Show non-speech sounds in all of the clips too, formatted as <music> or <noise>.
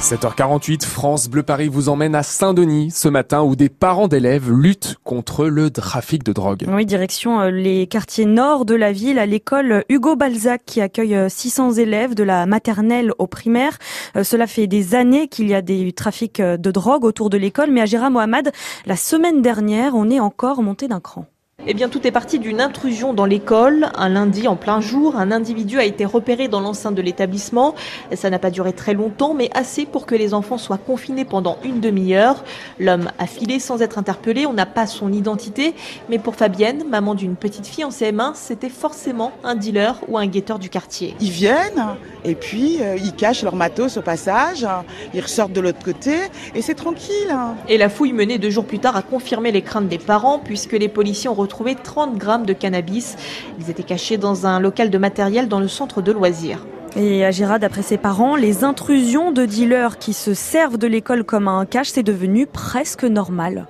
7h48, France Bleu Paris vous emmène à Saint-Denis ce matin où des parents d'élèves luttent contre le trafic de drogue. Oui, direction euh, les quartiers nord de la ville à l'école Hugo Balzac qui accueille 600 euh, élèves de la maternelle au primaire. Euh, cela fait des années qu'il y a des trafics de drogue autour de l'école, mais à Gérard Mohamed, la semaine dernière, on est encore monté d'un cran. Eh bien, tout est parti d'une intrusion dans l'école. Un lundi, en plein jour, un individu a été repéré dans l'enceinte de l'établissement. Ça n'a pas duré très longtemps, mais assez pour que les enfants soient confinés pendant une demi-heure. L'homme a filé sans être interpellé. On n'a pas son identité. Mais pour Fabienne, maman d'une petite fille en CM1, c'était forcément un dealer ou un guetteur du quartier. Ils viennent et puis euh, ils cachent leur matos au passage. Ils ressortent de l'autre côté et c'est tranquille. Et la fouille menée deux jours plus tard a confirmé les craintes des parents puisque les policiers ont retrouvé trouvé 30 grammes de cannabis. Ils étaient cachés dans un local de matériel dans le centre de loisirs. Et à Gérard, d'après ses parents, les intrusions de dealers qui se servent de l'école comme un cache, c'est devenu presque normal.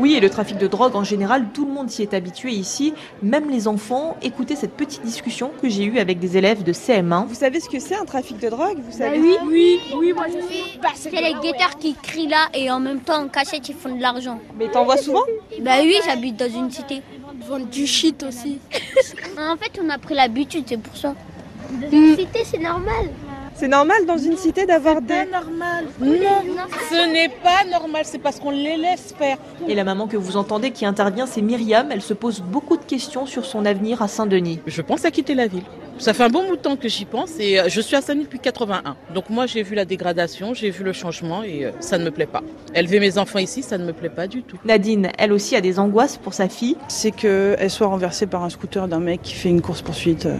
Oui, et le trafic de drogue en général, tout le monde s'y est habitué ici, même les enfants. Écoutez cette petite discussion que j'ai eue avec des élèves de CM1. Vous savez ce que c'est un trafic de drogue Vous savez bah oui, oui, oui, moi je sais. Bah, c'est les guetteurs qui crient là et en même temps en cachette ils font de l'argent. Mais t'en vois souvent? Bah oui, j'habite dans une cité. Ils vendent du shit aussi. <laughs> en fait, on a pris l'habitude, c'est pour ça. Dans une cité, c'est normal. C'est normal dans une cité d'avoir des... Pas normal. Non, ce n'est pas normal, c'est parce qu'on les laisse faire. Et la maman que vous entendez qui intervient, c'est Myriam. Elle se pose beaucoup de questions sur son avenir à Saint-Denis. Je pense à quitter la ville. Ça fait un bon bout de temps que j'y pense et euh, je suis à Saint-Denis depuis 81. Donc moi j'ai vu la dégradation, j'ai vu le changement et euh, ça ne me plaît pas. Élever mes enfants ici, ça ne me plaît pas du tout. Nadine, elle aussi a des angoisses pour sa fille. C'est qu'elle soit renversée par un scooter d'un mec qui fait une course-poursuite euh,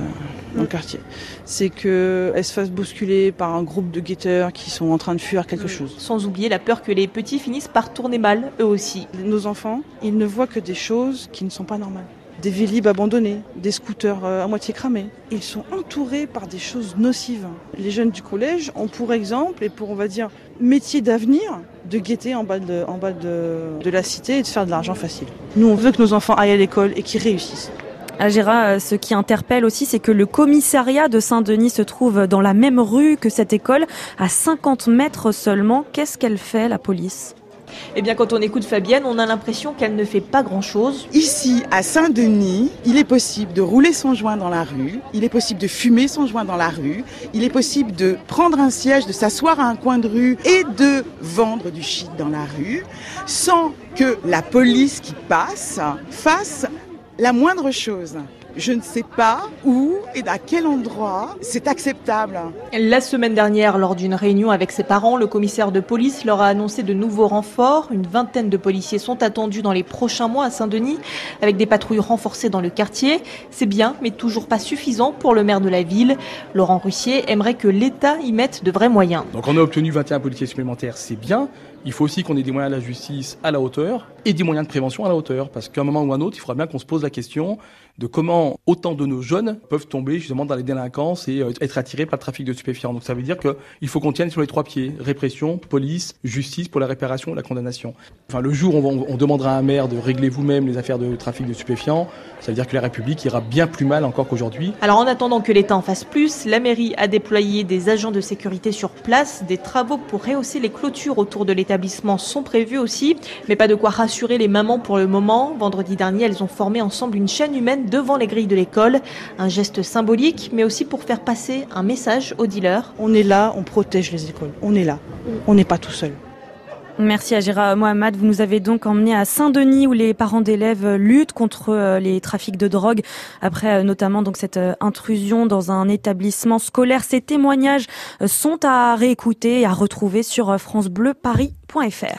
dans le quartier. C'est qu'elle se fasse bousculer par un groupe de guetteurs qui sont en train de fuir quelque chose. Sans oublier la peur que les petits finissent par tourner mal, eux aussi. Nos enfants, ils ne voient que des choses qui ne sont pas normales des vélib abandonnés, des scooters euh, à moitié cramés. Ils sont entourés par des choses nocives. Les jeunes du collège ont pour exemple, et pour on va dire métier d'avenir, de guetter en bas, de, la cité et de faire de l'argent facile. Nous, on veut que nos enfants aillent à l'école et qu'ils réussissent. Gérard, euh, ce qui interpelle aussi, c'est que le commissariat de Saint-Denis se trouve dans la même rue que cette école, à 50 mètres seulement. Qu'est-ce qu'elle fait, la police? Eh bien, quand on écoute Fabienne, on a l'impression qu'elle ne fait pas grand-chose. Ici, à Saint-Denis, il est possible de rouler son joint dans la rue, il est possible de fumer son joint dans la rue, il est possible de prendre un siège, de s'asseoir à un coin de rue et de vendre du shit dans la rue sans que la police qui passe fasse la moindre chose je ne sais pas où et à quel endroit c'est acceptable. La semaine dernière, lors d'une réunion avec ses parents, le commissaire de police leur a annoncé de nouveaux renforts. Une vingtaine de policiers sont attendus dans les prochains mois à Saint-Denis, avec des patrouilles renforcées dans le quartier. C'est bien, mais toujours pas suffisant pour le maire de la ville. Laurent Russier aimerait que l'État y mette de vrais moyens. Donc on a obtenu 21 policiers supplémentaires, c'est bien. Il faut aussi qu'on ait des moyens de la justice à la hauteur et des moyens de prévention à la hauteur. Parce qu'à un moment ou à un autre, il faudra bien qu'on se pose la question de comment autant de nos jeunes peuvent tomber justement dans les délinquances et euh, être attirés par le trafic de stupéfiants. Donc ça veut dire qu'il faut qu'on tienne sur les trois pieds. Répression, police, justice pour la réparation et la condamnation. Enfin, le jour où on, demandera à un maire de régler vous-même les affaires de trafic de stupéfiants, ça veut dire que la République ira bien plus mal encore qu'aujourd'hui. Alors en attendant que l'État en fasse plus, la mairie a déployé des agents de sécurité sur place. Des travaux pour rehausser les clôtures autour de l'établissement sont prévus aussi, mais pas de quoi rassurer les mamans pour le moment. Vendredi dernier, elles ont formé ensemble une chaîne humaine devant les grilles de l'école. Un geste symbolique, mais aussi pour faire passer un message aux dealers. On est là, on protège les écoles. On est là. On n'est pas tout seul. Merci à Gérard Mohamed. Vous nous avez donc emmené à Saint-Denis où les parents d'élèves luttent contre euh, les trafics de drogue après euh, notamment donc cette euh, intrusion dans un établissement scolaire. Ces témoignages sont à réécouter et à retrouver sur francebleuparis.fr.